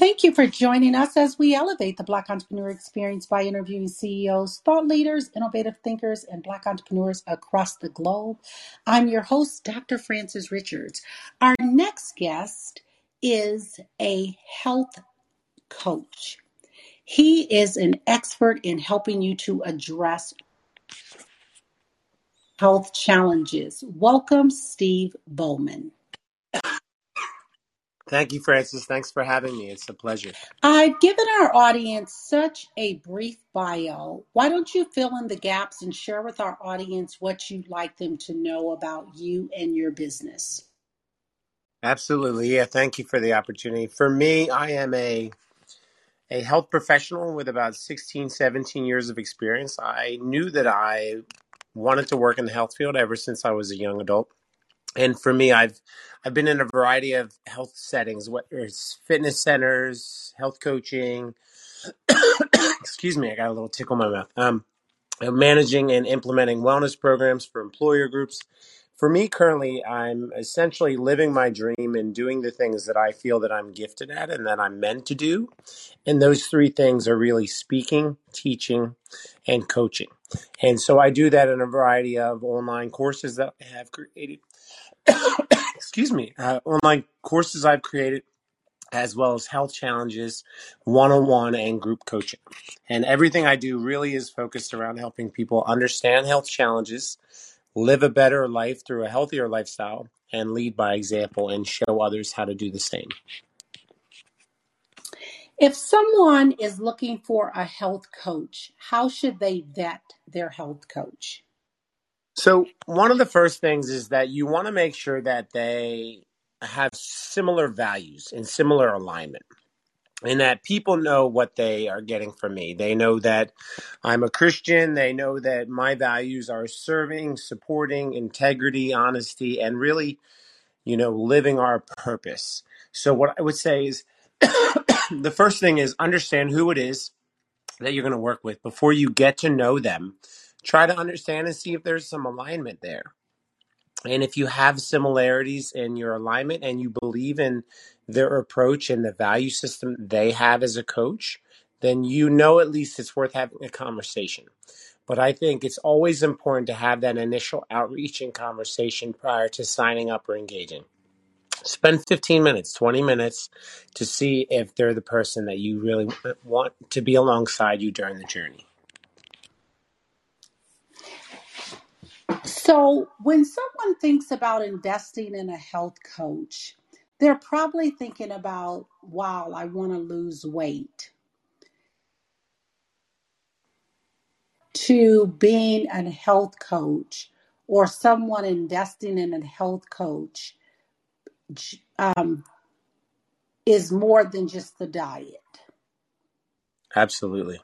Thank you for joining us as we elevate the Black entrepreneur experience by interviewing CEOs, thought leaders, innovative thinkers, and Black entrepreneurs across the globe. I'm your host, Dr. Francis Richards. Our next guest is a health coach. He is an expert in helping you to address health challenges. Welcome, Steve Bowman. Thank you, Francis. Thanks for having me. It's a pleasure. I've given our audience such a brief bio. Why don't you fill in the gaps and share with our audience what you'd like them to know about you and your business? Absolutely. Yeah, thank you for the opportunity. For me, I am a a health professional with about 16, 17 years of experience. I knew that I wanted to work in the health field ever since I was a young adult. And for me, I've I've been in a variety of health settings, whether it's fitness centers, health coaching. Excuse me, I got a little tickle in my mouth. Um, uh, managing and implementing wellness programs for employer groups. For me, currently, I'm essentially living my dream and doing the things that I feel that I'm gifted at and that I'm meant to do. And those three things are really speaking, teaching, and coaching. And so I do that in a variety of online courses that I have created. Excuse me, uh, online courses I've created as well as health challenges, one on one, and group coaching. And everything I do really is focused around helping people understand health challenges, live a better life through a healthier lifestyle, and lead by example and show others how to do the same. If someone is looking for a health coach, how should they vet their health coach? So, one of the first things is that you want to make sure that they have similar values and similar alignment and that people know what they are getting from me. They know that I'm a Christian. They know that my values are serving, supporting, integrity, honesty, and really, you know, living our purpose. So, what I would say is the first thing is understand who it is that you're going to work with before you get to know them. Try to understand and see if there's some alignment there. And if you have similarities in your alignment and you believe in their approach and the value system they have as a coach, then you know at least it's worth having a conversation. But I think it's always important to have that initial outreach and conversation prior to signing up or engaging. Spend 15 minutes, 20 minutes to see if they're the person that you really want to be alongside you during the journey. So, when someone thinks about investing in a health coach, they're probably thinking about, wow, I want to lose weight. To being a health coach or someone investing in a health coach um, is more than just the diet. Absolutely.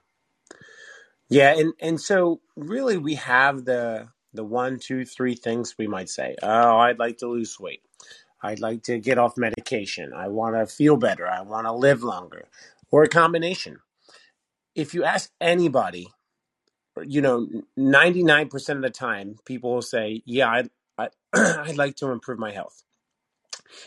Yeah, and and so really we have the the one, two, three things we might say. Oh, I'd like to lose weight. I'd like to get off medication. I want to feel better. I want to live longer, or a combination. If you ask anybody, you know, ninety nine percent of the time, people will say, "Yeah, I, I I'd like to improve my health."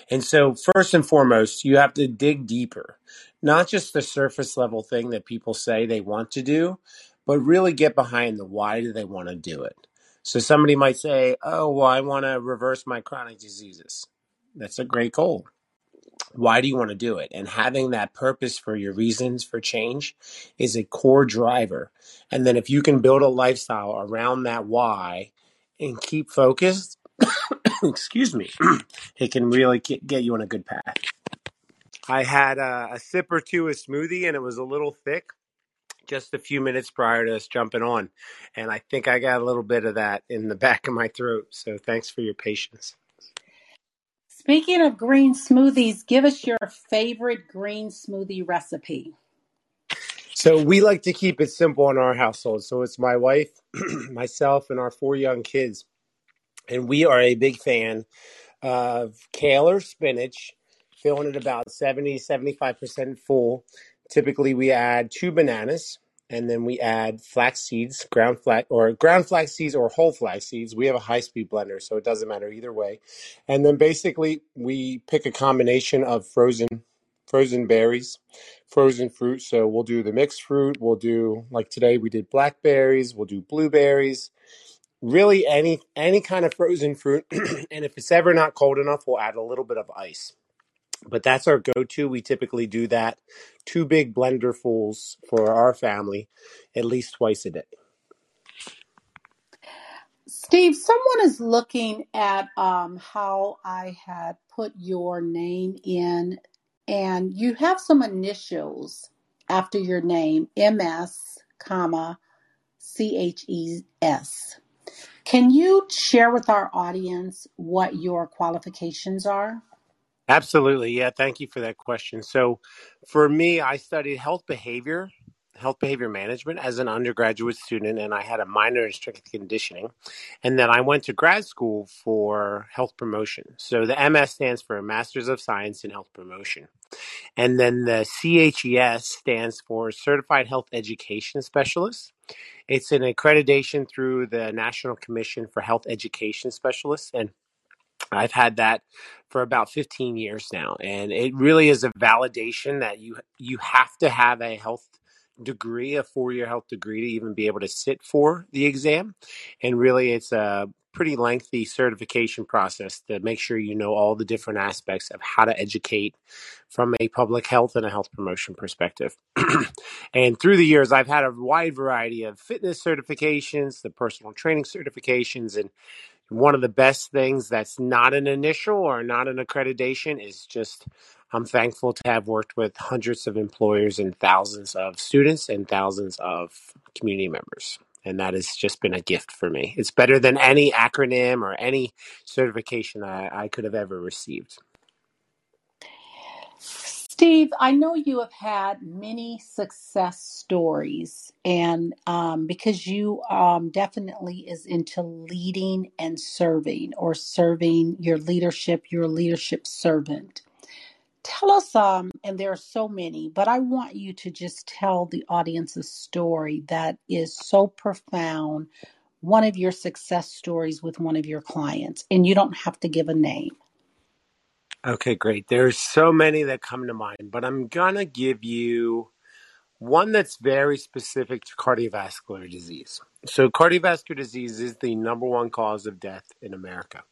And so, first and foremost, you have to dig deeper, not just the surface level thing that people say they want to do, but really get behind the why do they want to do it. So, somebody might say, Oh, well, I want to reverse my chronic diseases. That's a great goal. Why do you want to do it? And having that purpose for your reasons for change is a core driver. And then, if you can build a lifestyle around that why and keep focused, excuse me, it can really get, you on a good path. I had a, a sip or two of smoothie and it was a little thick just a few minutes prior to us jumping on. And I think I got a little bit of that in the back of my throat. So thanks for your patience. Speaking of green smoothies, give us your favorite green smoothie recipe. So we like to keep it simple in our household. So it's my wife, myself, and our four young kids. And we are a big fan of kale or spinach, filling it about 70, 75% full. Typically, we add two bananas and then we add flax seeds, ground flax or ground flax seeds or whole flax seeds. We have a high speed blender, so it doesn't matter either way. And then basically, we pick a combination of frozen frozen berries, frozen fruit. So we'll do the mixed fruit. We'll do like today we did blackberries. We'll do blueberries. Really any any kind of frozen fruit. and if it's ever not cold enough, we'll add a little bit of ice. But that's our go-to. We typically do that two big blenderfuls for our family at least twice a day. Steve, someone is looking at um, how I had put your name in, and you have some initials after your name, MS, comma, C H E S. Can you share with our audience what your qualifications are? Absolutely. Yeah. Thank you for that question. So, for me, I studied health behavior, health behavior management as an undergraduate student, and I had a minor in strength conditioning. And then I went to grad school for health promotion. So, the MS stands for Masters of Science in Health Promotion. And then the CHES stands for Certified Health Education Specialist. It's an accreditation through the National Commission for Health Education Specialists. And I've had that for about 15 years now, and it really is a validation that you you have to have a health degree, a four year health degree, to even be able to sit for the exam. And really, it's a pretty lengthy certification process to make sure you know all the different aspects of how to educate from a public health and a health promotion perspective. and through the years, I've had a wide variety of fitness certifications, the personal training certifications, and one of the best things that's not an initial or not an accreditation is just I'm thankful to have worked with hundreds of employers and thousands of students and thousands of community members. And that has just been a gift for me. It's better than any acronym or any certification I, I could have ever received. Steve, I know you have had many success stories, and um, because you um, definitely is into leading and serving, or serving your leadership, your leadership servant. Tell us, um, and there are so many, but I want you to just tell the audience a story that is so profound. One of your success stories with one of your clients, and you don't have to give a name. Okay, great. There's so many that come to mind, but I'm going to give you one that's very specific to cardiovascular disease. So, cardiovascular disease is the number one cause of death in America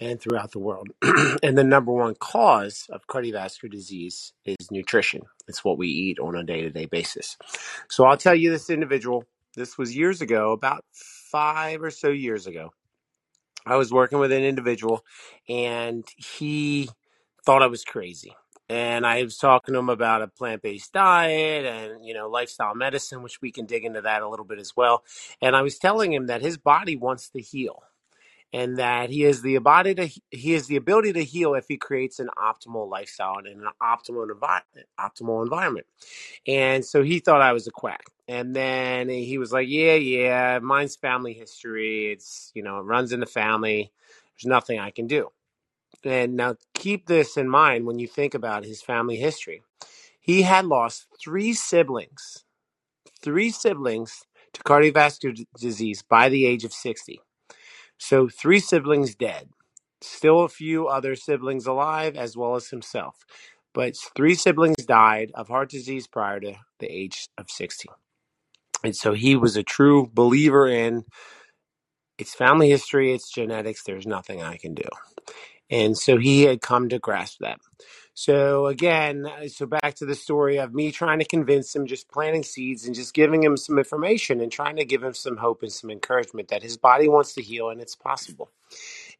and throughout the world. and the number one cause of cardiovascular disease is nutrition. It's what we eat on a day to day basis. So, I'll tell you this individual, this was years ago, about five or so years ago. I was working with an individual and he thought I was crazy. And I was talking to him about a plant based diet and, you know, lifestyle medicine, which we can dig into that a little bit as well. And I was telling him that his body wants to heal and that he has the ability to he has the ability to heal if he creates an optimal lifestyle and an optimal environment optimal environment. And so he thought i was a quack. And then he was like yeah yeah mine's family history. It's you know it runs in the family. There's nothing i can do and now keep this in mind when you think about his family history he had lost three siblings three siblings to cardiovascular d- disease by the age of 60 so, three siblings dead, still a few other siblings alive, as well as himself. But three siblings died of heart disease prior to the age of 60. And so he was a true believer in it's family history, it's genetics, there's nothing I can do. And so he had come to grasp that. So again, uh, so back to the story of me trying to convince him, just planting seeds and just giving him some information and trying to give him some hope and some encouragement that his body wants to heal and it's possible.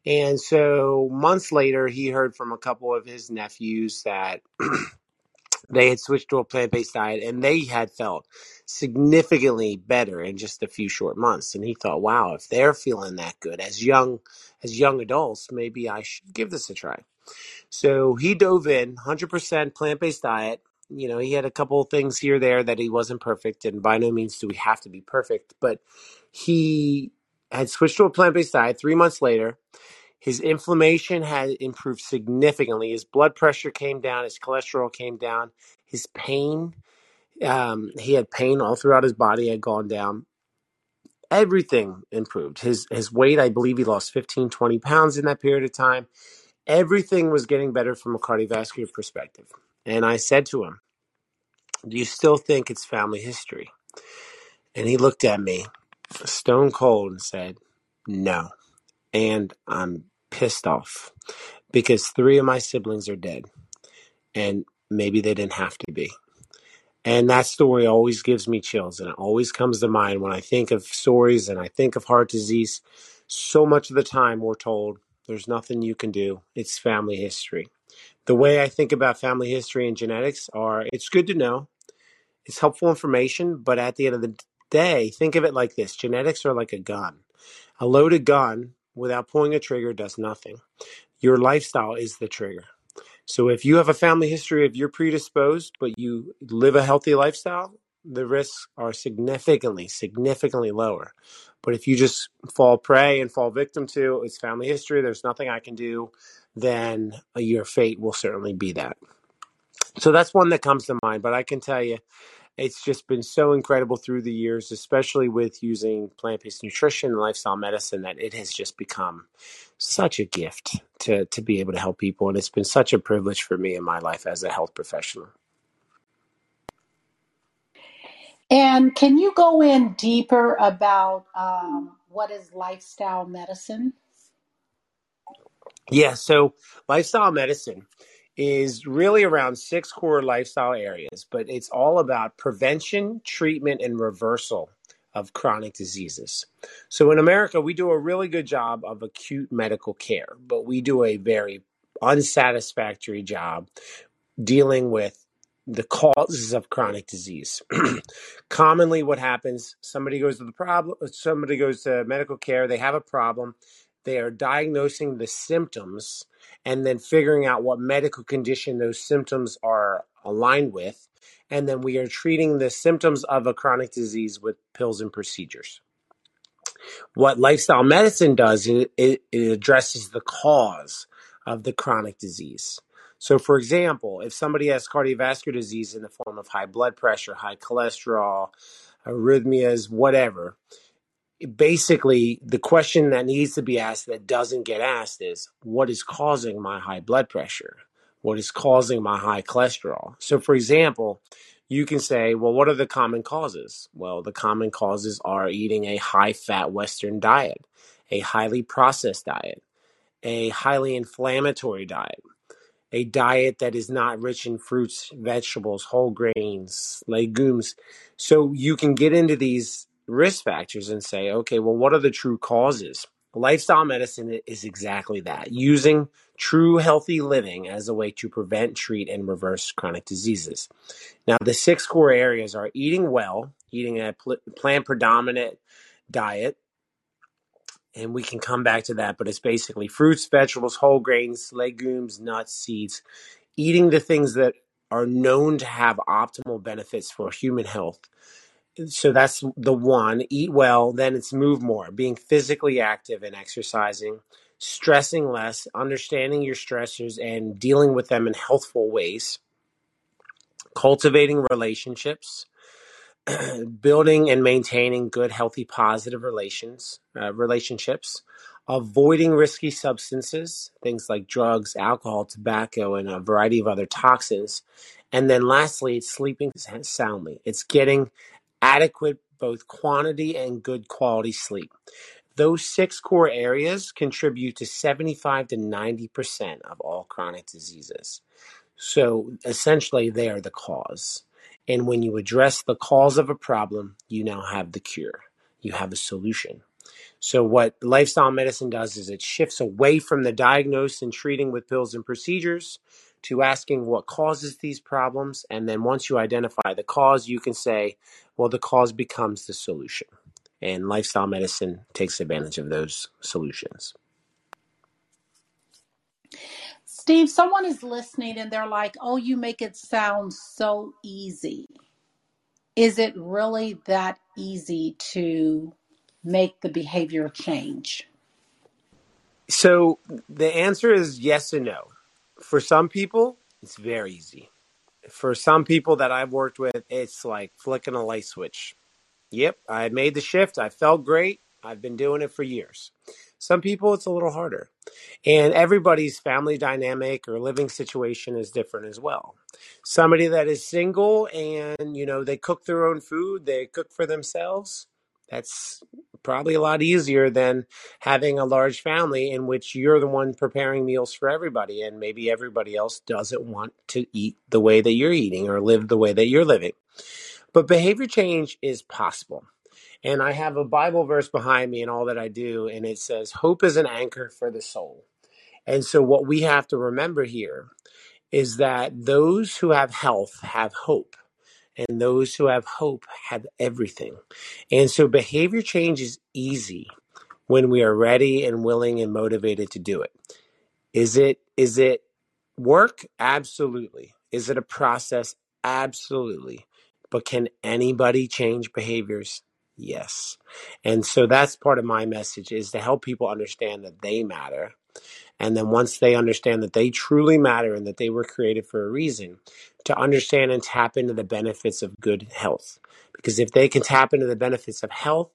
And so months later, he heard from a couple of his nephews that they had switched to a plant based diet and they had felt significantly better in just a few short months. And he thought, wow, if they're feeling that good as young as young adults, maybe I should give this a try. So he dove in 100% plant based diet. You know, he had a couple of things here there that he wasn't perfect, and by no means do we have to be perfect, but he had switched to a plant based diet three months later his inflammation had improved significantly. His blood pressure came down. His cholesterol came down. His pain, um, he had pain all throughout his body had gone down. Everything improved. His his weight, I believe he lost 15, 20 pounds in that period of time. Everything was getting better from a cardiovascular perspective. And I said to him, Do you still think it's family history? And he looked at me stone cold and said, No. And I'm pissed off because three of my siblings are dead and maybe they didn't have to be. And that story always gives me chills and it always comes to mind when I think of stories and I think of heart disease. So much of the time we're told there's nothing you can do. It's family history. The way I think about family history and genetics are it's good to know. It's helpful information, but at the end of the day, think of it like this. Genetics are like a gun. A loaded gun without pulling a trigger does nothing. Your lifestyle is the trigger. So if you have a family history of you're predisposed, but you live a healthy lifestyle, the risks are significantly, significantly lower. But if you just fall prey and fall victim to it's family history, there's nothing I can do, then uh, your fate will certainly be that. So that's one that comes to mind. But I can tell you, it's just been so incredible through the years, especially with using plant based nutrition and lifestyle medicine, that it has just become such a gift to, to be able to help people. And it's been such a privilege for me in my life as a health professional. And can you go in deeper about um, what is lifestyle medicine? Yeah, so lifestyle medicine is really around six core lifestyle areas, but it's all about prevention, treatment, and reversal of chronic diseases. So in America, we do a really good job of acute medical care, but we do a very unsatisfactory job dealing with the causes of chronic disease. Commonly, what happens, somebody goes to the problem, somebody goes to medical care, they have a problem, they are diagnosing the symptoms and then figuring out what medical condition those symptoms are aligned with. And then we are treating the symptoms of a chronic disease with pills and procedures. What lifestyle medicine does, it, it, it addresses the cause of the chronic disease. So, for example, if somebody has cardiovascular disease in the form of high blood pressure, high cholesterol, arrhythmias, whatever, basically the question that needs to be asked that doesn't get asked is what is causing my high blood pressure? What is causing my high cholesterol? So, for example, you can say, well, what are the common causes? Well, the common causes are eating a high fat Western diet, a highly processed diet, a highly inflammatory diet, a diet that is not rich in fruits, vegetables, whole grains, legumes. So you can get into these risk factors and say, okay, well, what are the true causes? Lifestyle medicine is exactly that using true healthy living as a way to prevent, treat, and reverse chronic diseases. Now, the six core areas are eating well, eating a pl- plant predominant diet, and we can come back to that, but it's basically fruits, vegetables, whole grains, legumes, nuts, seeds, eating the things that are known to have optimal benefits for human health. So that's the one. Eat well, then it's move more, being physically active and exercising, stressing less, understanding your stressors and dealing with them in healthful ways, cultivating relationships, building and maintaining good, healthy, positive relations, uh, relationships, avoiding risky substances, things like drugs, alcohol, tobacco, and a variety of other toxins. And then lastly, it's sleeping soundly. It's getting adequate both quantity and good quality sleep. Those six core areas contribute to 75 to 90% of all chronic diseases. So essentially, they are the cause. And when you address the cause of a problem, you now have the cure. You have a solution. So, what lifestyle medicine does is it shifts away from the diagnosis and treating with pills and procedures to asking what causes these problems. And then once you identify the cause, you can say, well, the cause becomes the solution. And lifestyle medicine takes advantage of those solutions. Steve, someone is listening and they're like, oh, you make it sound so easy. Is it really that easy to make the behavior change? So the answer is yes and no. For some people, it's very easy. For some people that I've worked with, it's like flicking a light switch. Yep, I made the shift. I felt great. I've been doing it for years. Some people, it's a little harder. And everybody's family dynamic or living situation is different as well. Somebody that is single and, you know, they cook their own food, they cook for themselves, that's probably a lot easier than having a large family in which you're the one preparing meals for everybody and maybe everybody else doesn't want to eat the way that you're eating or live the way that you're living. But behavior change is possible. And I have a Bible verse behind me and all that I do, and it says, Hope is an anchor for the soul. And so, what we have to remember here is that those who have health have hope, and those who have hope have everything. And so, behavior change is easy when we are ready and willing and motivated to do it. Is it is it work? Absolutely. Is it a process? Absolutely. But can anybody change behaviors? Yes. And so that's part of my message is to help people understand that they matter and then once they understand that they truly matter and that they were created for a reason, to understand and tap into the benefits of good health. Because if they can tap into the benefits of health,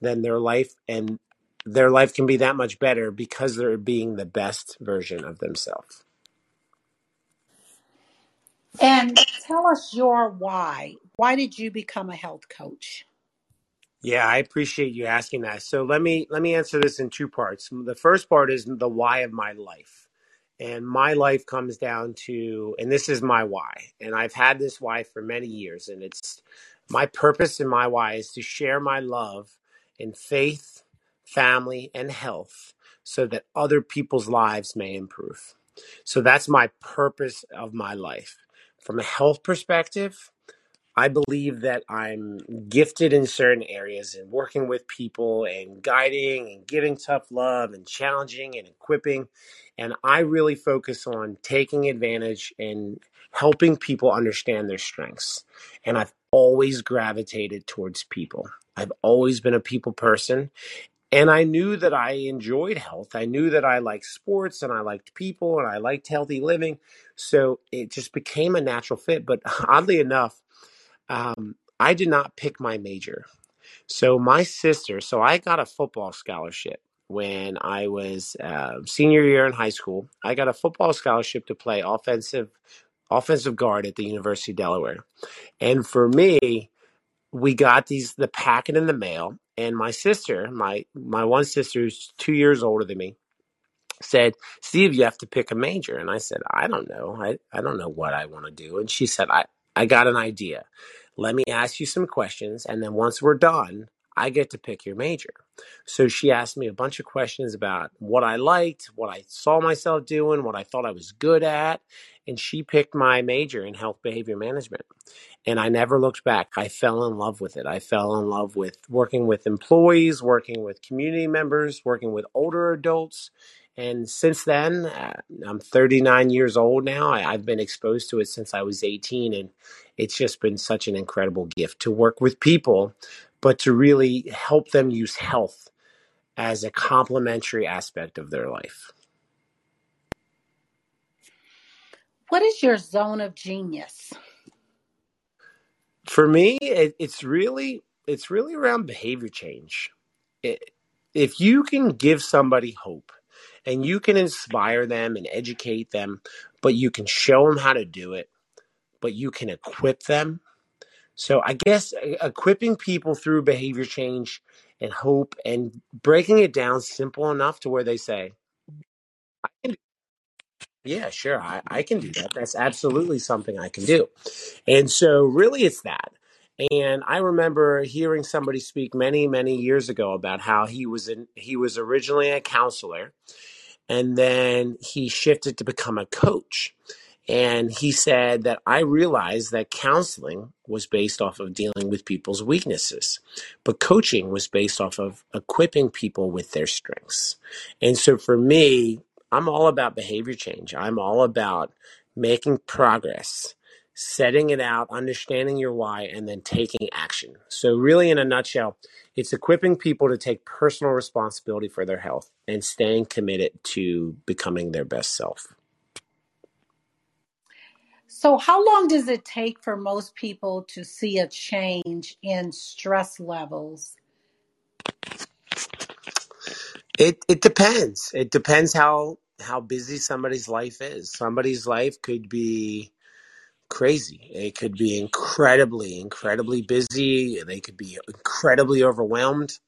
then their life and their life can be that much better because they're being the best version of themselves. And tell us your why. Why did you become a health coach? Yeah, I appreciate you asking that. So let me let me answer this in two parts. The first part is the why of my life. And my life comes down to and this is my why. And I've had this why for many years and it's my purpose and my why is to share my love in faith, family, and health so that other people's lives may improve. So that's my purpose of my life. From a health perspective, I believe that I'm gifted in certain areas and working with people and guiding and giving tough love and challenging and equipping. And I really focus on taking advantage and helping people understand their strengths. And I've always gravitated towards people. I've always been a people person. And I knew that I enjoyed health. I knew that I liked sports and I liked people and I liked healthy living. So it just became a natural fit. But oddly enough, um, I did not pick my major. So my sister, so I got a football scholarship when I was uh, senior year in high school. I got a football scholarship to play offensive offensive guard at the University of Delaware. And for me, we got these the packet in the mail, and my sister, my my one sister who's two years older than me, said, Steve, you have to pick a major. And I said, I don't know. I, I don't know what I want to do. And she said, I, I got an idea. Let me ask you some questions. And then once we're done, I get to pick your major. So she asked me a bunch of questions about what I liked, what I saw myself doing, what I thought I was good at. And she picked my major in health behavior management and I never looked back. I fell in love with it. I fell in love with working with employees, working with community members, working with older adults. And since then, uh, I'm 39 years old now. I, I've been exposed to it since I was 18, and it's just been such an incredible gift to work with people, but to really help them use health as a complementary aspect of their life. What is your zone of genius? For me, it, it's really it's really around behavior change. It, if you can give somebody hope and you can inspire them and educate them, but you can show them how to do it, but you can equip them. So I guess uh, equipping people through behavior change and hope and breaking it down simple enough to where they say, I can yeah, sure. I, I can do that. That's absolutely something I can do. And so, really, it's that. And I remember hearing somebody speak many, many years ago about how he was in, he was originally a counselor, and then he shifted to become a coach. And he said that I realized that counseling was based off of dealing with people's weaknesses, but coaching was based off of equipping people with their strengths. And so for me, I'm all about behavior change. I'm all about making progress, setting it out, understanding your why, and then taking action. So, really, in a nutshell, it's equipping people to take personal responsibility for their health and staying committed to becoming their best self. So, how long does it take for most people to see a change in stress levels? It it depends. It depends how how busy somebody's life is. Somebody's life could be crazy. It could be incredibly, incredibly busy. They could be incredibly overwhelmed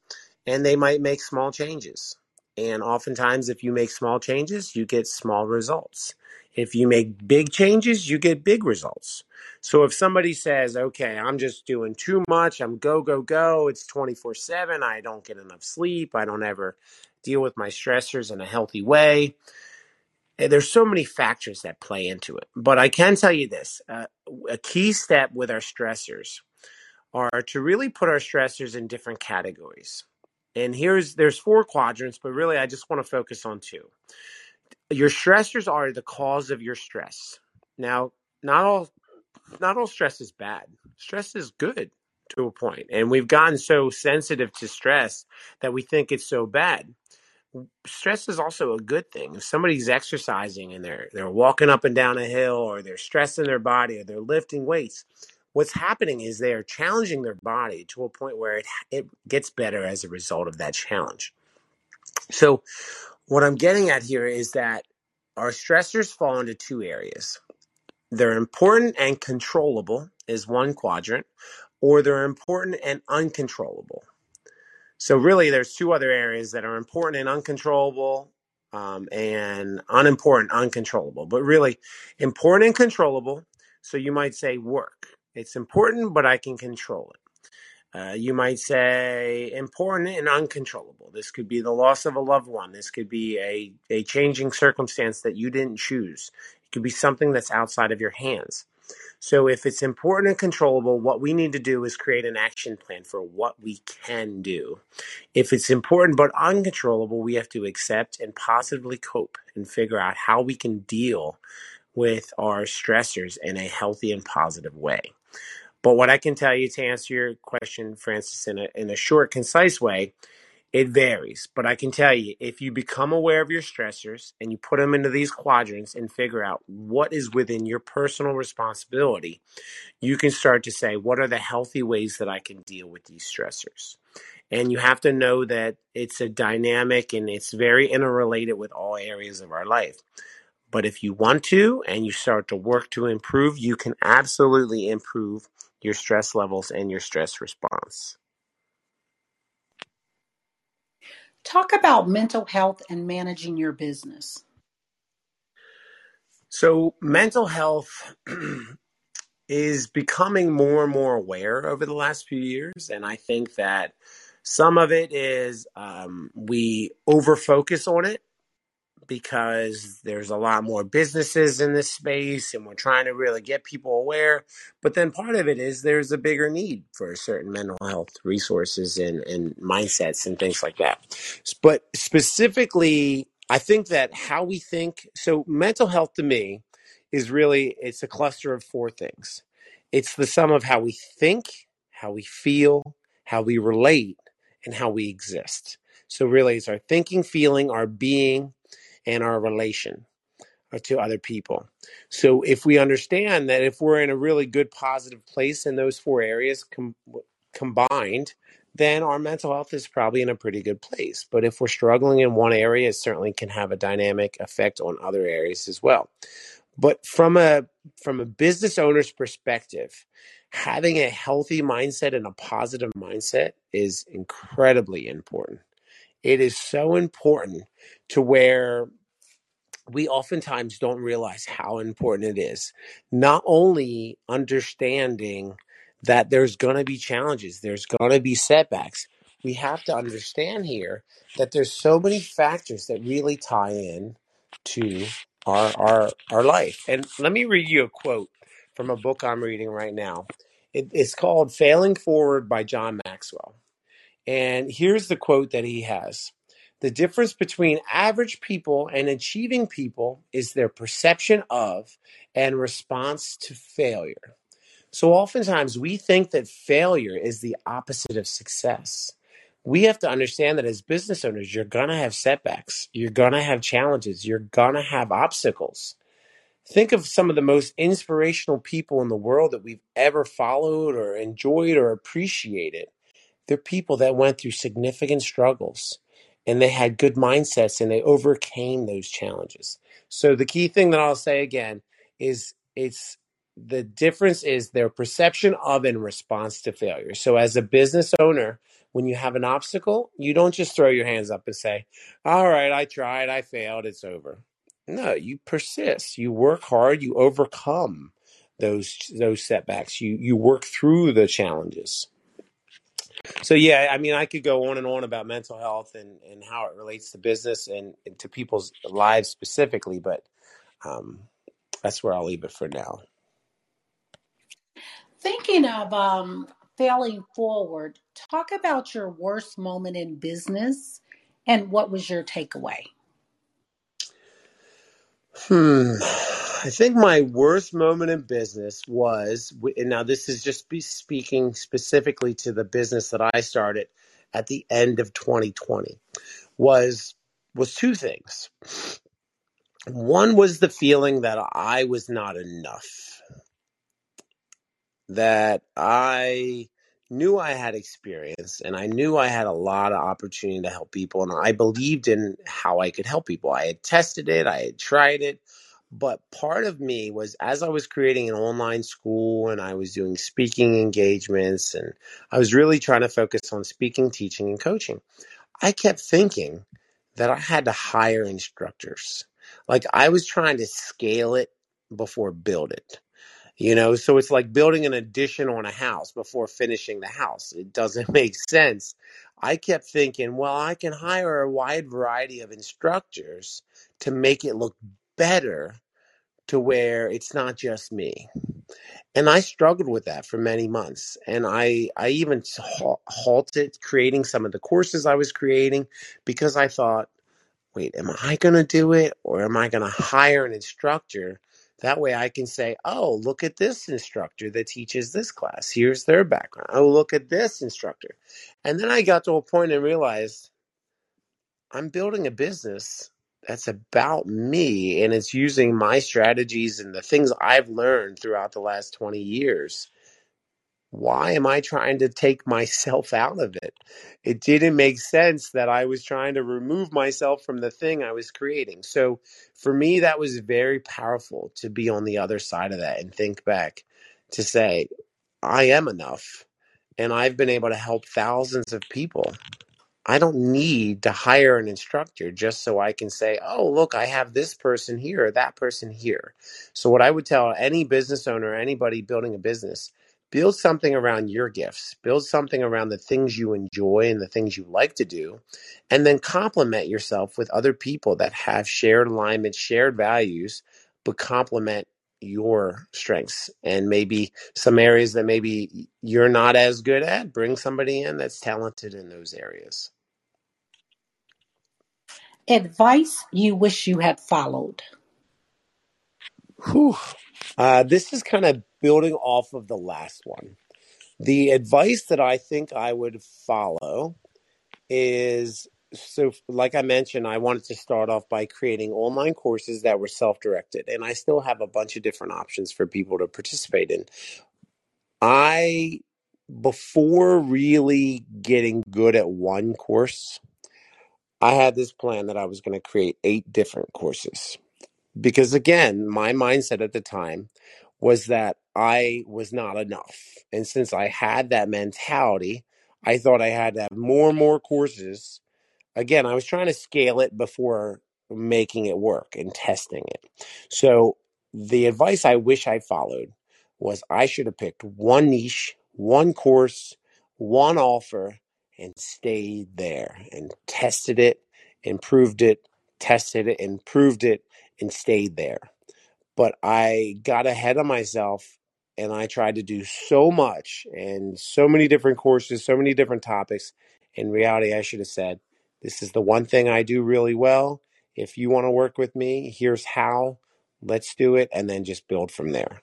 and they might make small changes. And oftentimes, if you make small changes, you get small results. If you make big changes, you get big results. So if somebody says, okay, I'm just doing too much, I'm go, go, go, it's 24 7, I don't get enough sleep, I don't ever deal with my stressors in a healthy way, there's so many factors that play into it. But I can tell you this uh, a key step with our stressors are to really put our stressors in different categories. And here's there's four quadrants, but really I just want to focus on two. Your stressors are the cause of your stress. Now, not all not all stress is bad. Stress is good to a. And we've gotten so sensitive to stress that we think it's so bad stress is also a good thing. If somebody's exercising and they're they're walking up and down a hill or they're stressing their body or they're lifting weights, what's happening is they are challenging their body to a point where it it gets better as a result of that challenge. So what I'm getting at here is that our stressors fall into two areas. They're important and controllable is one quadrant, or they're important and uncontrollable so really, there's two other areas that are important and uncontrollable, um, and unimportant, uncontrollable. But really, important and controllable. So you might say work. It's important, but I can control it. Uh, you might say important and uncontrollable. This could be the loss of a loved one. This could be a, a changing circumstance that you didn't choose. It could be something that's outside of your hands. So, if it's important and controllable, what we need to do is create an action plan for what we can do. If it's important but uncontrollable, we have to accept and positively cope and figure out how we can deal with our stressors in a healthy and positive way. But what I can tell you to answer your question, Francis, in a, in a short, concise way, it varies, but I can tell you if you become aware of your stressors and you put them into these quadrants and figure out what is within your personal responsibility, you can start to say, what are the healthy ways that I can deal with these stressors? And you have to know that it's a dynamic and it's very interrelated with all areas of our life. But if you want to and you start to work to improve, you can absolutely improve your stress levels and your stress response. Talk about mental health and managing your business. So, mental health is becoming more and more aware over the last few years. And I think that some of it is um, we over focus on it because there's a lot more businesses in this space and we're trying to really get people aware. But then part of it is there's a bigger need for certain mental health resources and, and mindsets and things like that. But specifically, I think that how we think, so mental health to me is really, it's a cluster of four things. It's the sum of how we think, how we feel, how we relate, and how we exist. So really it's our thinking, feeling, our being, and our relation uh, to other people. So if we understand that if we're in a really good positive place in those four areas com- combined, then our mental health is probably in a pretty good place. But if we're struggling in one area, it certainly can have a dynamic effect on other areas as well. But from a from a business owner's perspective, having a healthy mindset and a positive mindset is incredibly important. It is so important to where we oftentimes don't realize how important it is. Not only understanding that there's going to be challenges, there's going to be setbacks. We have to understand here that there's so many factors that really tie in to our our our life. And let me read you a quote from a book I'm reading right now. It, it's called "Failing Forward" by John Maxwell. And here's the quote that he has The difference between average people and achieving people is their perception of and response to failure. So, oftentimes we think that failure is the opposite of success. We have to understand that as business owners, you're going to have setbacks, you're going to have challenges, you're going to have obstacles. Think of some of the most inspirational people in the world that we've ever followed or enjoyed or appreciated they're people that went through significant struggles. and they had good mindsets and they overcame those challenges. So the key thing that I'll say again is it's the difference is their perception of and response to failure. So as a business owner, when you have an obstacle, you don't just throw your hands up and say, "All right, I tried, I failed, it's over." No, you persist. You work hard, you overcome those those setbacks. You you work through the challenges so yeah, I mean, I could go on and on about mental health and, and how it relates to business and, and to people's lives specifically, but um, that's where I'll leave it for now. Thinking of um, failing forward, talk about your worst moment in business and what was your takeaway? Hmm. I think my worst moment in business was, and now this is just be speaking specifically to the business that I started at the end of 2020, was was two things. One was the feeling that I was not enough, that I knew I had experience and I knew I had a lot of opportunity to help people, and I believed in how I could help people. I had tested it, I had tried it, but part of me was as I was creating an online school and I was doing speaking engagements and I was really trying to focus on speaking, teaching, and coaching. I kept thinking that I had to hire instructors. Like I was trying to scale it before build it. You know, so it's like building an addition on a house before finishing the house. It doesn't make sense. I kept thinking, well, I can hire a wide variety of instructors to make it look better to where it's not just me. And I struggled with that for many months. And I, I even halted creating some of the courses I was creating because I thought, wait, am I going to do it or am I going to hire an instructor? That way I can say, oh, look at this instructor that teaches this class. Here's their background. Oh, look at this instructor. And then I got to a point and realized I'm building a business that's about me and it's using my strategies and the things I've learned throughout the last 20 years. Why am I trying to take myself out of it? It didn't make sense that I was trying to remove myself from the thing I was creating. So for me, that was very powerful to be on the other side of that and think back to say, I am enough. And I've been able to help thousands of people I don't need to hire an instructor just so I can say, oh, look, I have this person here that person here. So, what I would tell any business owner, anybody building a business, build something around your gifts, build something around the things you enjoy and the things you like to do, and then complement yourself with other people that have shared alignment, shared values, but complement your strengths and maybe some areas that maybe you're not as good at bring somebody in that's talented in those areas Advice you wish you had followed. Whew. Uh, this is kind of building off of the last one. The advice that I think I would follow is so, like I mentioned, I wanted to start off by creating online courses that were self directed, and I still have a bunch of different options for people to participate in. I, before really getting good at one course, I had this plan that I was going to create eight different courses. Because again, my mindset at the time was that I was not enough. And since I had that mentality, I thought I had to have more and more courses. Again, I was trying to scale it before making it work and testing it. So the advice I wish I followed was I should have picked one niche, one course, one offer, and stayed there and tested it, improved it, tested it, improved it, and stayed there. But I got ahead of myself and I tried to do so much and so many different courses, so many different topics. In reality, I should have said, This is the one thing I do really well. If you want to work with me, here's how. Let's do it. And then just build from there.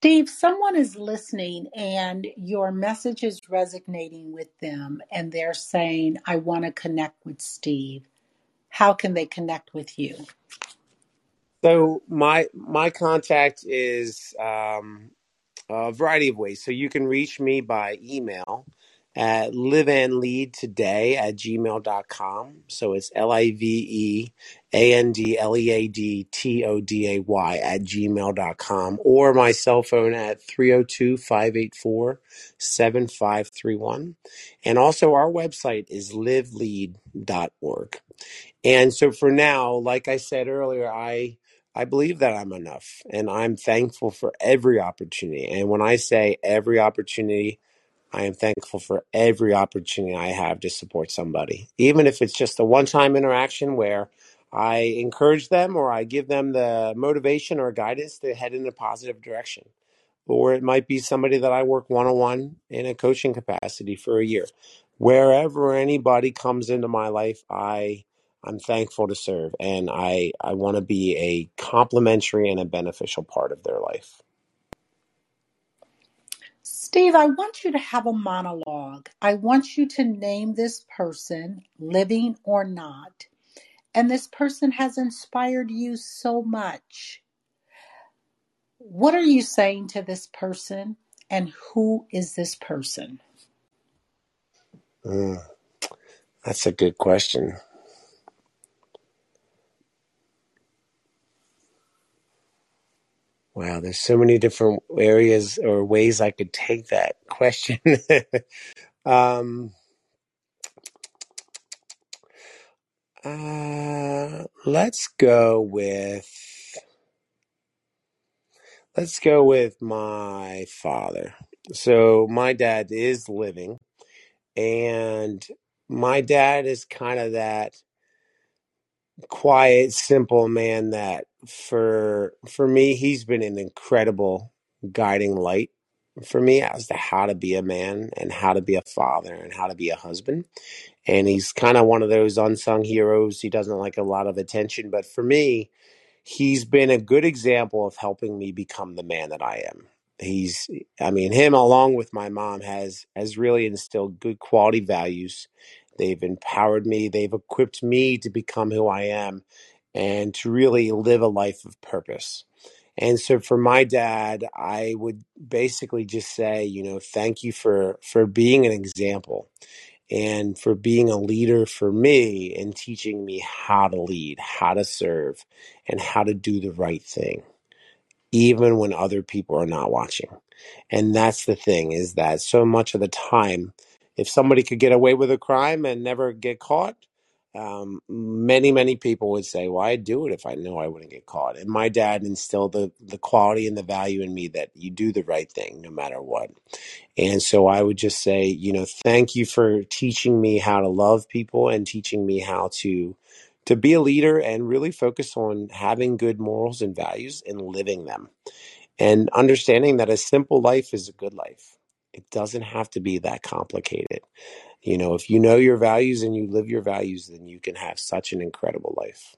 Steve, someone is listening and your message is resonating with them and they're saying, I want to connect with Steve. How can they connect with you? So my my contact is um, a variety of ways. So you can reach me by email at live and lead today at gmail.com. So it's L I V E A N D L E A D T O D A Y at gmail.com or my cell phone at 302 584 7531. And also our website is livelead.org. And so for now, like I said earlier, I I believe that I'm enough and I'm thankful for every opportunity. And when I say every opportunity, I am thankful for every opportunity I have to support somebody, even if it's just a one time interaction where I encourage them or I give them the motivation or guidance to head in a positive direction. Or it might be somebody that I work one on one in a coaching capacity for a year. Wherever anybody comes into my life, I I'm thankful to serve and I, I want to be a complimentary and a beneficial part of their life. Steve, I want you to have a monologue. I want you to name this person, living or not. And this person has inspired you so much. What are you saying to this person? And who is this person? Mm, that's a good question. Wow, there's so many different areas or ways I could take that question. um, uh, let's go with let's go with my father. So my dad is living, and my dad is kind of that quiet, simple man that for for me, he's been an incredible guiding light for me as to how to be a man and how to be a father and how to be a husband. And he's kind of one of those unsung heroes. He doesn't like a lot of attention, but for me, he's been a good example of helping me become the man that I am. He's I mean him along with my mom has has really instilled good quality values. They've empowered me, they've equipped me to become who I am and to really live a life of purpose. And so for my dad, I would basically just say, you know, thank you for for being an example and for being a leader for me and teaching me how to lead, how to serve, and how to do the right thing, even when other people are not watching. And that's the thing is that so much of the time, if somebody could get away with a crime and never get caught, um, many, many people would say, Well, I'd do it if I knew I wouldn't get caught. And my dad instilled the, the quality and the value in me that you do the right thing no matter what. And so I would just say, you know, thank you for teaching me how to love people and teaching me how to to be a leader and really focus on having good morals and values and living them. And understanding that a simple life is a good life. It doesn't have to be that complicated. You know, if you know your values and you live your values, then you can have such an incredible life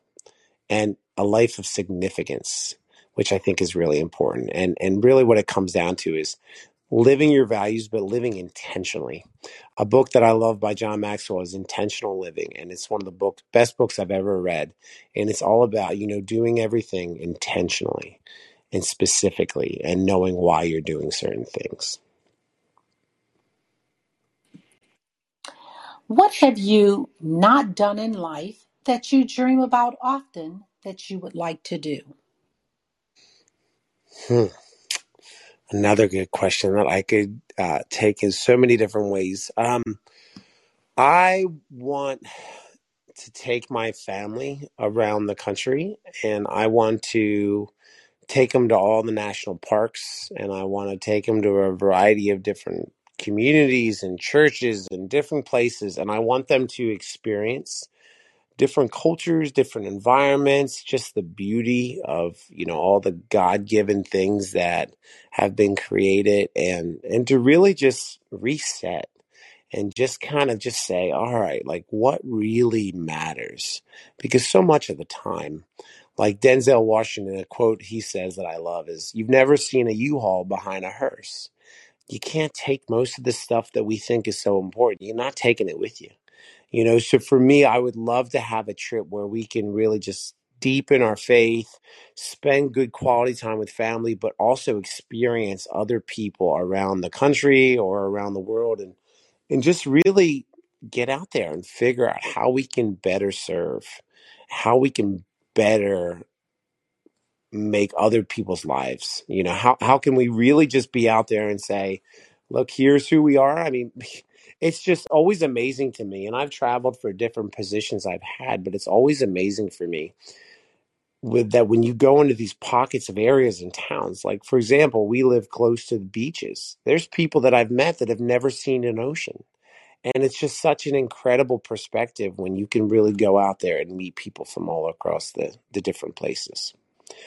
and a life of significance, which I think is really important. And and really what it comes down to is living your values, but living intentionally. A book that I love by John Maxwell is Intentional Living, and it's one of the book, best books I've ever read. And it's all about, you know, doing everything intentionally and specifically and knowing why you're doing certain things. What have you not done in life that you dream about often that you would like to do? Hmm. Another good question that I could uh, take in so many different ways. Um, I want to take my family around the country and I want to take them to all the national parks and I want to take them to a variety of different communities and churches and different places and I want them to experience different cultures, different environments, just the beauty of, you know, all the God-given things that have been created and and to really just reset and just kind of just say, all right, like what really matters? Because so much of the time, like Denzel Washington, a quote he says that I love is, "You've never seen a U-Haul behind a hearse." You can't take most of the stuff that we think is so important. You're not taking it with you you know, so for me, I would love to have a trip where we can really just deepen our faith, spend good quality time with family, but also experience other people around the country or around the world and and just really get out there and figure out how we can better serve, how we can better make other people's lives. You know, how how can we really just be out there and say, look, here's who we are? I mean, it's just always amazing to me. And I've traveled for different positions I've had, but it's always amazing for me with that when you go into these pockets of areas and towns, like for example, we live close to the beaches. There's people that I've met that have never seen an ocean. And it's just such an incredible perspective when you can really go out there and meet people from all across the, the different places.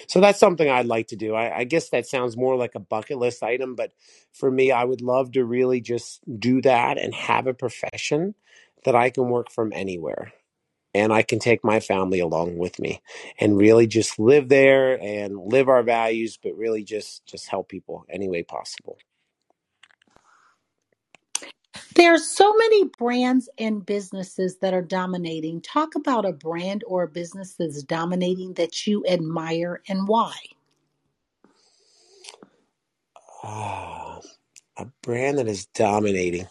So that's something I'd like to do. I, I guess that sounds more like a bucket list item, but for me, I would love to really just do that and have a profession that I can work from anywhere. And I can take my family along with me and really just live there and live our values, but really just just help people any way possible. There's so many brands and businesses that are dominating. Talk about a brand or a business that's dominating that you admire and why. Ah, a brand that is dominating.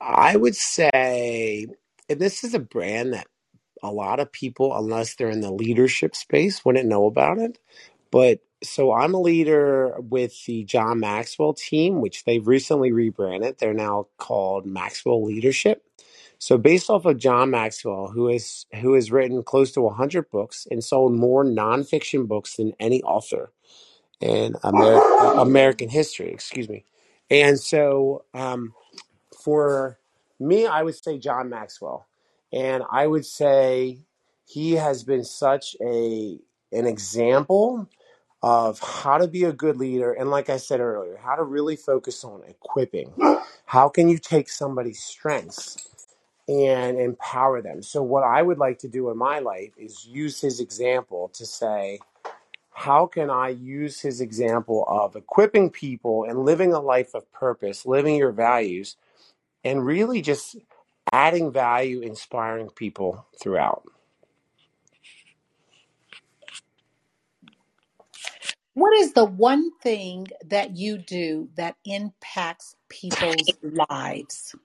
I would say, and this is a brand that a lot of people, unless they're in the leadership space, wouldn't know about it. But so I'm a leader with the John Maxwell team, which they've recently rebranded. They're now called Maxwell Leadership. So based off of John Maxwell, who is who has written close to 100 books and sold more nonfiction books than any author in Amer- American history, excuse me. And so um, for me, I would say John Maxwell, and I would say he has been such a an example of how to be a good leader, and like I said earlier, how to really focus on equipping. How can you take somebody's strengths and empower them? So, what I would like to do in my life is use his example to say, how can I use his example of equipping people and living a life of purpose, living your values? and really just adding value, inspiring people throughout. What is the one thing that you do that impacts people's lives?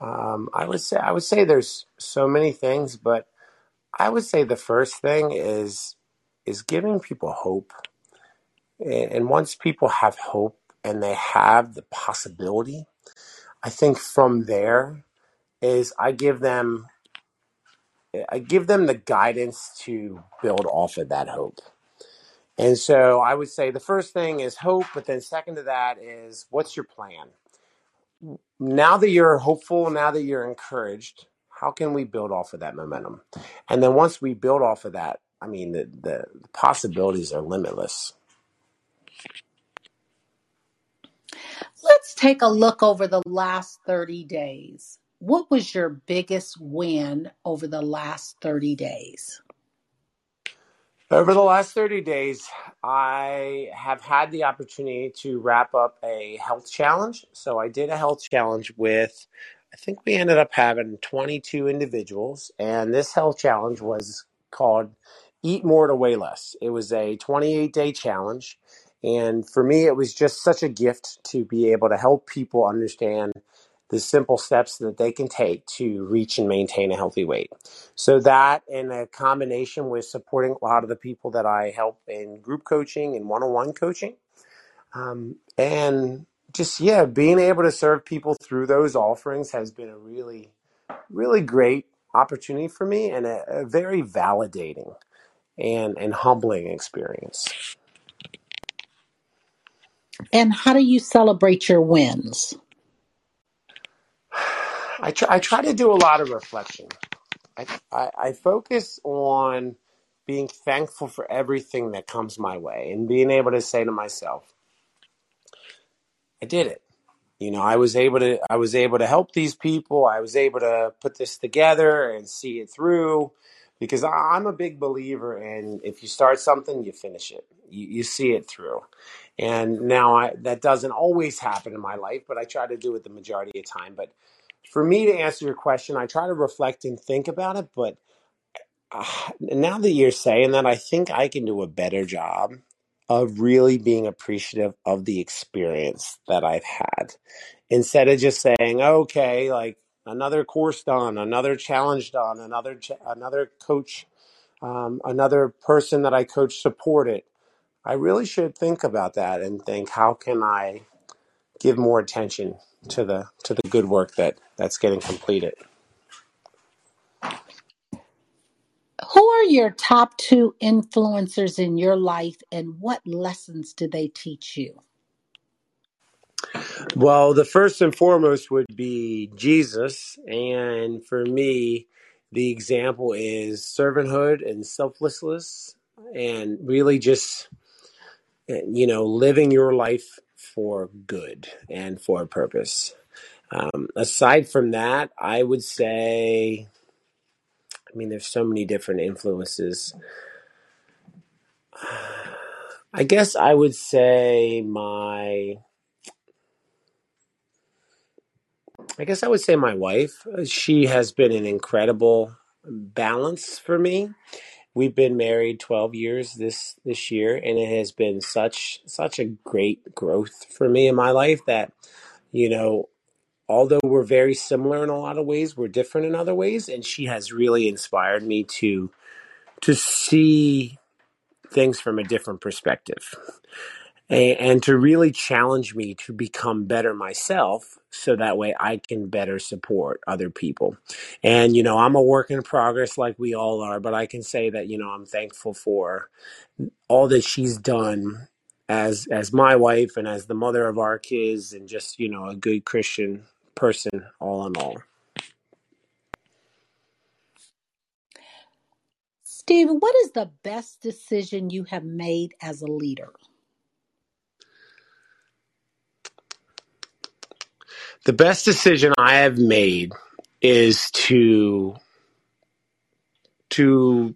Um, I would say I would say there's so many things, but I would say the first thing is is giving people hope. And, and once people have hope and they have the possibility, I think from there is I give them I give them the guidance to build off of that hope. And so I would say the first thing is hope, but then second to that is what's your plan? Now that you're hopeful, now that you're encouraged, how can we build off of that momentum? And then once we build off of that, I mean, the, the possibilities are limitless. Let's take a look over the last 30 days. What was your biggest win over the last 30 days? Over the last 30 days, I have had the opportunity to wrap up a health challenge. So I did a health challenge with, I think we ended up having 22 individuals. And this health challenge was called Eat More to Weigh Less. It was a 28 day challenge. And for me, it was just such a gift to be able to help people understand the simple steps that they can take to reach and maintain a healthy weight. So that in a combination with supporting a lot of the people that I help in group coaching and one-on-one coaching, um, and just yeah, being able to serve people through those offerings has been a really, really great opportunity for me and a, a very validating and and humbling experience. And how do you celebrate your wins? I try, I try to do a lot of reflection. I, I, I focus on being thankful for everything that comes my way and being able to say to myself, I did it. You know, I was able to I was able to help these people. I was able to put this together and see it through because I'm a big believer in if you start something, you finish it. You, you see it through. And now I, that doesn't always happen in my life, but I try to do it the majority of time. But for me to answer your question, I try to reflect and think about it. But uh, now that you're saying that, I think I can do a better job of really being appreciative of the experience that I've had instead of just saying, okay, like another course done, another challenge done, another another coach, um, another person that I coach supported. I really should think about that and think, how can I give more attention to the to the good work that that's getting completed. Who are your top two influencers in your life and what lessons do they teach you? Well, the first and foremost would be Jesus, and for me, the example is servanthood and selflessness, and really just eh, you know living your life for good and for a purpose. Um, aside from that, I would say, I mean, there's so many different influences. I guess I would say my I guess I would say my wife. Uh, She has been an incredible balance for me. We've been married 12 years this this year and it has been such such a great growth for me in my life that you know, although we're very similar in a lot of ways, we're different in other ways and she has really inspired me to to see things from a different perspective and, and to really challenge me to become better myself so that way I can better support other people. And, you know, I'm a work in progress like we all are, but I can say that, you know, I'm thankful for all that she's done as as my wife and as the mother of our kids and just, you know, a good Christian person all in all. Steve, what is the best decision you have made as a leader? The best decision I have made is to to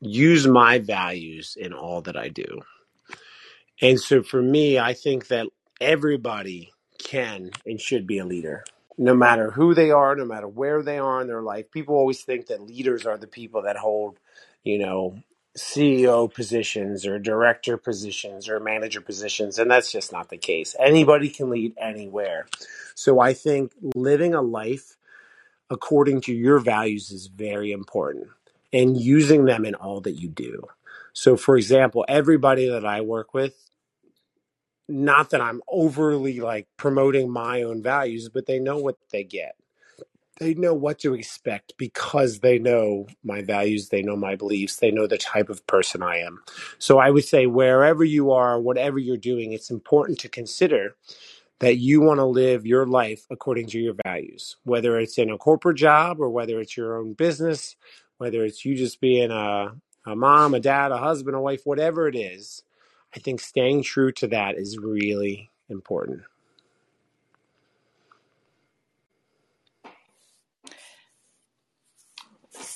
use my values in all that I do. And so for me, I think that everybody can and should be a leader, no matter who they are, no matter where they are in their life. People always think that leaders are the people that hold, you know, CEO positions or director positions or manager positions. And that's just not the case. Anybody can lead anywhere. So I think living a life according to your values is very important and using them in all that you do. So, for example, everybody that I work with, not that I'm overly like promoting my own values, but they know what they get. They know what to expect because they know my values, they know my beliefs, they know the type of person I am. So I would say wherever you are, whatever you're doing, it's important to consider that you want to live your life according to your values, whether it's in a corporate job or whether it's your own business, whether it's you just being a, a mom, a dad, a husband, a wife, whatever it is. I think staying true to that is really important.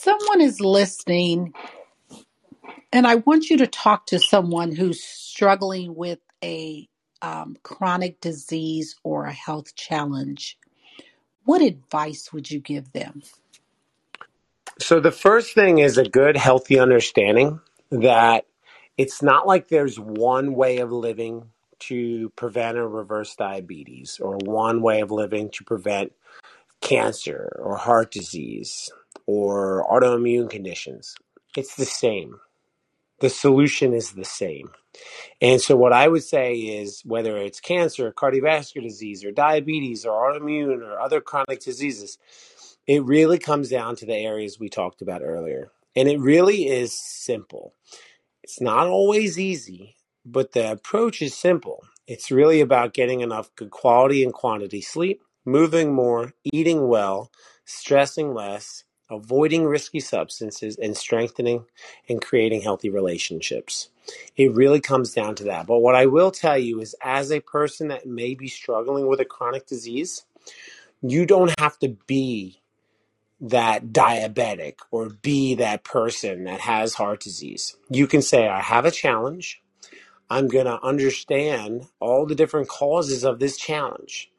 Someone is listening, and I want you to talk to someone who's struggling with a um, chronic disease or a health challenge. What advice would you give them? So, the first thing is a good, healthy understanding that it's not like there's one way of living to prevent or reverse diabetes or one way of living to prevent cancer or heart disease or autoimmune conditions. It's the same. The solution is the same. And so, what I would say is whether it's cancer, cardiovascular disease, or diabetes, or autoimmune, or other chronic diseases, it really comes down to the areas we talked about earlier. And it really is simple. It's not always easy, but the approach is simple. It's really about getting enough good quality and quantity sleep, moving more, eating well, stressing less, avoiding risky substances, and strengthening and creating healthy relationships. It really comes down to that. But what I will tell you is, as a person that may be struggling with a chronic disease, you don't have to be that diabetic or be that person that has heart disease. You can say, I have a challenge. I'm going to understand all the different causes of this challenge.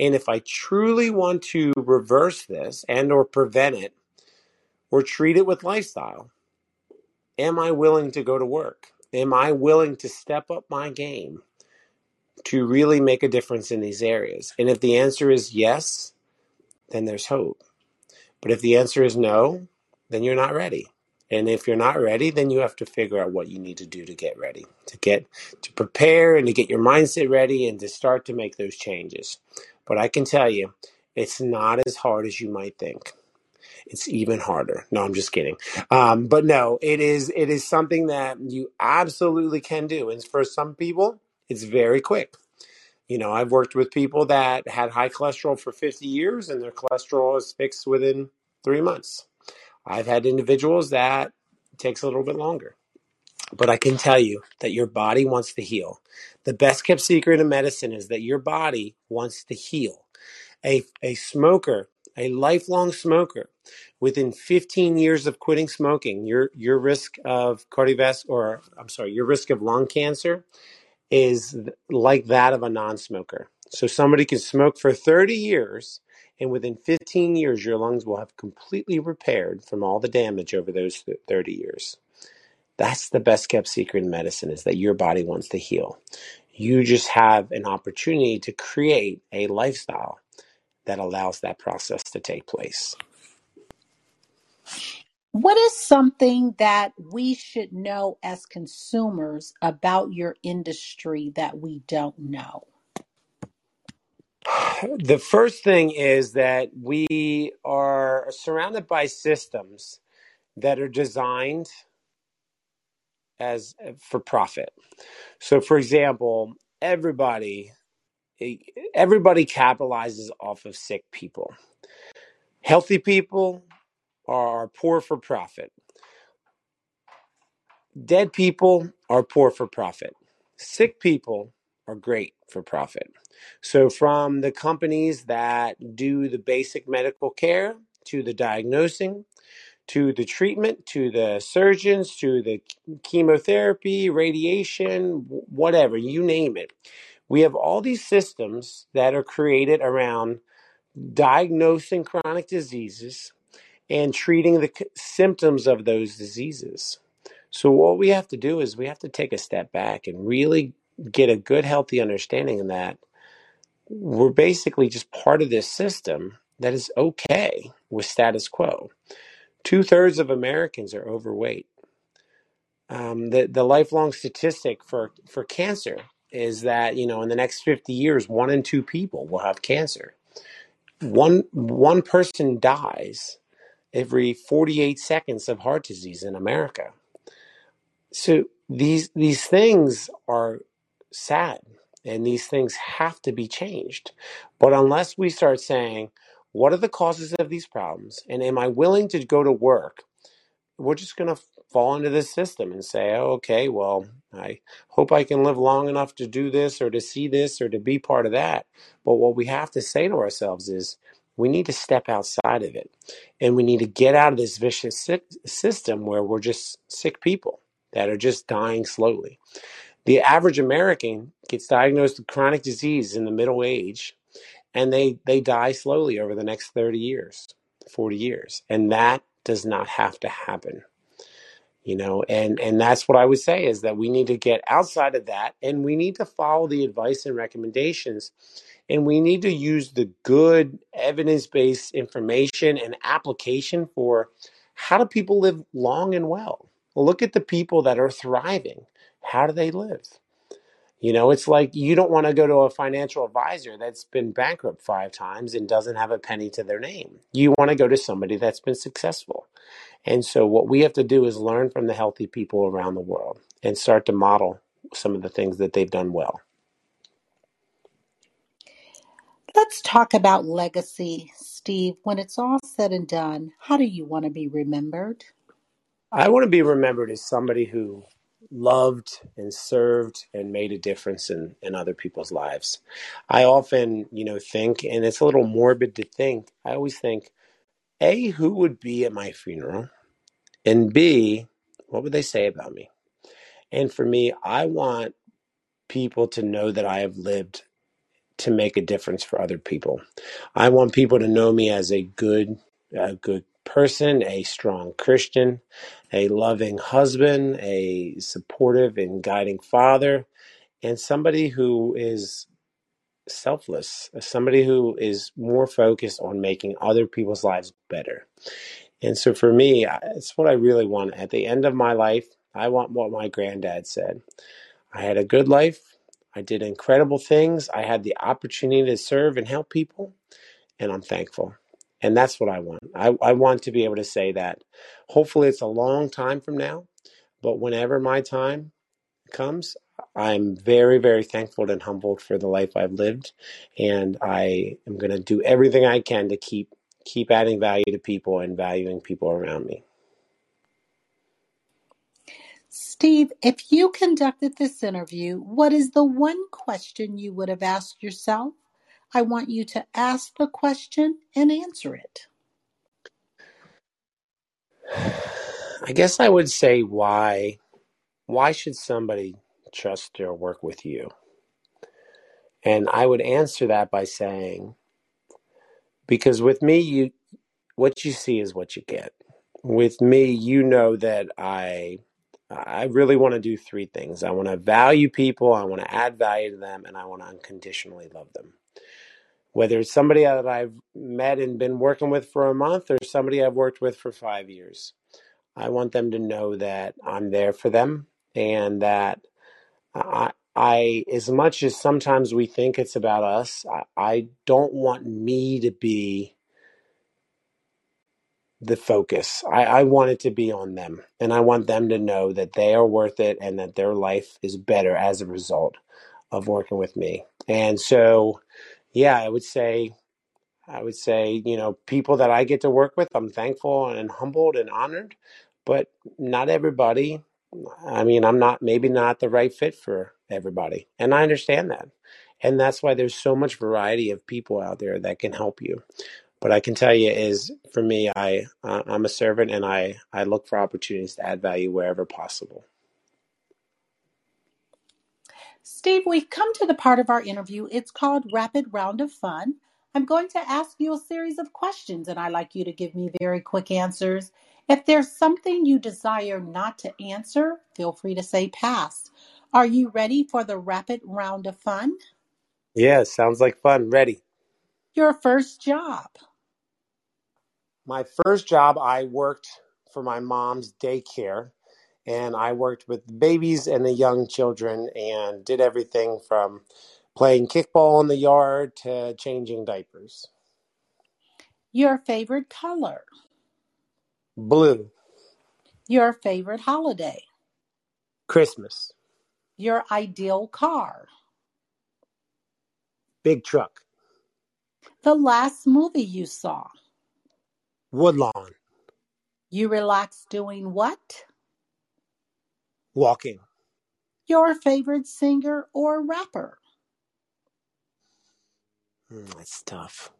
And if I truly want to reverse this and or prevent it or treat it with lifestyle, am I willing to go to work? am I willing to step up my game to really make a difference in these areas? And if the answer is yes, then there's hope. But if the answer is no, then you're not ready. And if you're not ready, then you have to figure out what you need to do to get ready, to get to prepare and to get your mindset ready and to start to make those changes. But I can tell you, it's not as hard as you might think. It's even harder. No, I'm just kidding. Um, but no, it is it is something that you absolutely can do. And for some people, it's very quick. You know, I've worked with people that had high cholesterol for 50 years and their cholesterol is fixed within three months. I've had individuals that takes a little bit longer. But I can tell you that your body wants to heal. The best kept secret in medicine is that your body wants to heal. A, a smoker, a lifelong smoker, within 15 years of quitting smoking, your, your risk of cardiovascular, or I'm sorry, your risk of lung cancer is like that of a non-smoker. So somebody can smoke for 30 years and within 15 years your lungs will have completely repaired from all the damage over those 30 years. That's the best kept secret in medicine is that your body wants to heal. You just have an opportunity to create a lifestyle that allows that process to take place. What is something that we should know as consumers about your industry that we don't know? The first thing is that we are surrounded by systems that are designed as for profit. So for example, everybody everybody capitalizes off of sick people. Healthy people are poor for profit. Dead people are poor for profit. Sick people are great for profit. So, from the companies that do the basic medical care to the diagnosing to the treatment to the surgeons to the chemotherapy, radiation, whatever, you name it. We have all these systems that are created around diagnosing chronic diseases and treating the symptoms of those diseases. So, what we have to do is we have to take a step back and really get a good, healthy understanding of that we're basically just part of this system that is okay with status quo. Two thirds of Americans are overweight. Um, the the lifelong statistic for for cancer is that you know in the next 50 years one in two people will have cancer. One one person dies every 48 seconds of heart disease in america. So these these things are sad and these things have to be changed. But unless we start saying what are the causes of these problems and am i willing to go to work? we're just going to fall into this system and say, oh, okay, well, I hope I can live long enough to do this or to see this or to be part of that. But what we have to say to ourselves is we need to step outside of it and we need to get out of this vicious system where we're just sick people that are just dying slowly. The average American gets diagnosed with chronic disease in the middle age and they, they die slowly over the next 30 years, 40 years. And that does not have to happen you know and and that's what i would say is that we need to get outside of that and we need to follow the advice and recommendations and we need to use the good evidence-based information and application for how do people live long and well? Look at the people that are thriving. How do they live? You know it's like you don't want to go to a financial advisor that's been bankrupt five times and doesn't have a penny to their name. You want to go to somebody that's been successful and so, what we have to do is learn from the healthy people around the world and start to model some of the things that they've done well. Let's talk about legacy, Steve. When it's all said and done, how do you want to be remembered? I want to be remembered as somebody who loved and served and made a difference in, in other people's lives. I often, you know, think, and it's a little morbid to think, I always think, A, who would be at my funeral? And B, what would they say about me? And for me, I want people to know that I have lived to make a difference for other people. I want people to know me as a good, a good person, a strong Christian, a loving husband, a supportive and guiding father, and somebody who is selfless, somebody who is more focused on making other people's lives better. And so for me, it's what I really want. At the end of my life, I want what my granddad said. I had a good life. I did incredible things. I had the opportunity to serve and help people, and I'm thankful. And that's what I want. I, I want to be able to say that. Hopefully, it's a long time from now, but whenever my time comes, I'm very, very thankful and humbled for the life I've lived, and I am going to do everything I can to keep keep adding value to people and valuing people around me. Steve, if you conducted this interview, what is the one question you would have asked yourself? I want you to ask the question and answer it. I guess I would say why why should somebody trust or work with you? And I would answer that by saying because with me you what you see is what you get. With me, you know that I I really want to do three things. I want to value people, I want to add value to them, and I want to unconditionally love them. Whether it's somebody that I've met and been working with for a month or somebody I've worked with for five years, I want them to know that I'm there for them and that I, I as much as sometimes we think it's about us, I, I don't want me to be the focus. I, I want it to be on them. And I want them to know that they are worth it and that their life is better as a result of working with me. And so, yeah, I would say, I would say, you know, people that I get to work with, I'm thankful and humbled and honored, but not everybody. I mean, I'm not, maybe not the right fit for everybody. And I understand that. And that's why there's so much variety of people out there that can help you. But I can tell you is for me, I uh, I'm a servant, and I I look for opportunities to add value wherever possible. Steve, we've come to the part of our interview. It's called Rapid Round of Fun. I'm going to ask you a series of questions, and I'd like you to give me very quick answers. If there's something you desire not to answer, feel free to say pass. Are you ready for the rapid round of fun? Yeah, sounds like fun. Ready. Your first job. My first job, I worked for my mom's daycare, and I worked with babies and the young children and did everything from playing kickball in the yard to changing diapers. Your favorite color. Blue. Your favorite holiday. Christmas. Your ideal car. Big truck. The last movie you saw. Woodlawn. You relax doing what? Walking. Your favorite singer or rapper? Mm, that's tough.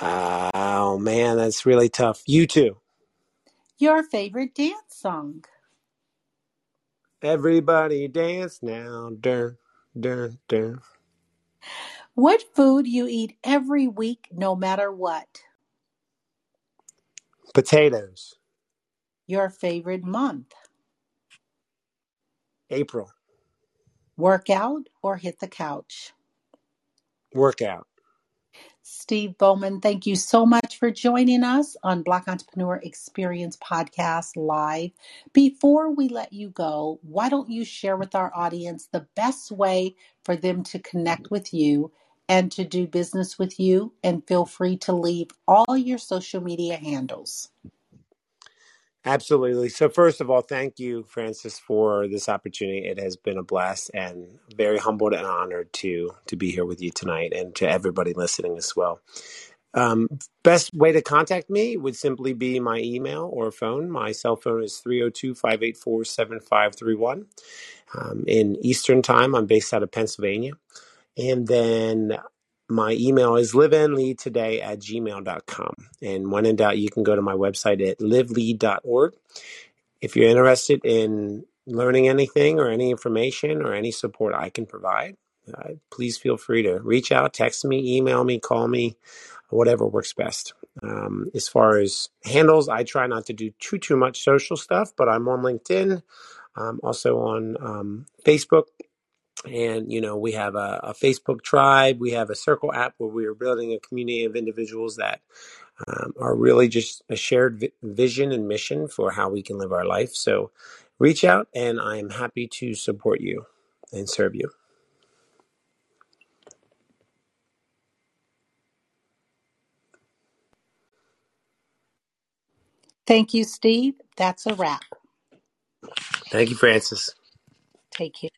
Oh man, that's really tough. U2. Your favorite dance song? Everybody dance now. Dun, dun, dun. What food you eat every week no matter what? Potatoes. Your favorite month? April. Workout or hit the couch? Workout. Steve Bowman, thank you so much for joining us on Black Entrepreneur Experience Podcast Live. Before we let you go, why don't you share with our audience the best way for them to connect with you and to do business with you? And feel free to leave all your social media handles. Absolutely. So, first of all, thank you, Francis, for this opportunity. It has been a blast and very humbled and honored to to be here with you tonight, and to everybody listening as well. Um, best way to contact me would simply be my email or phone. My cell phone is 302 584 7531. Um, in Eastern Time, I'm based out of Pennsylvania. And then my email is liveandleadtoday at gmail.com. And when in doubt, you can go to my website at livelead.org. If you're interested in learning anything or any information or any support I can provide, uh, please feel free to reach out, text me, email me, call me. whatever works best. Um, as far as handles, I try not to do too too much social stuff, but I'm on LinkedIn. I'm also on um, Facebook, and you know we have a, a, Facebook tribe. We have a Circle app where we are building a community of individuals that um, are really just a shared vi- vision and mission for how we can live our life. So reach out, and I am happy to support you and serve you. Thank you, Steve. That's a wrap. Thank you, Francis. Take care.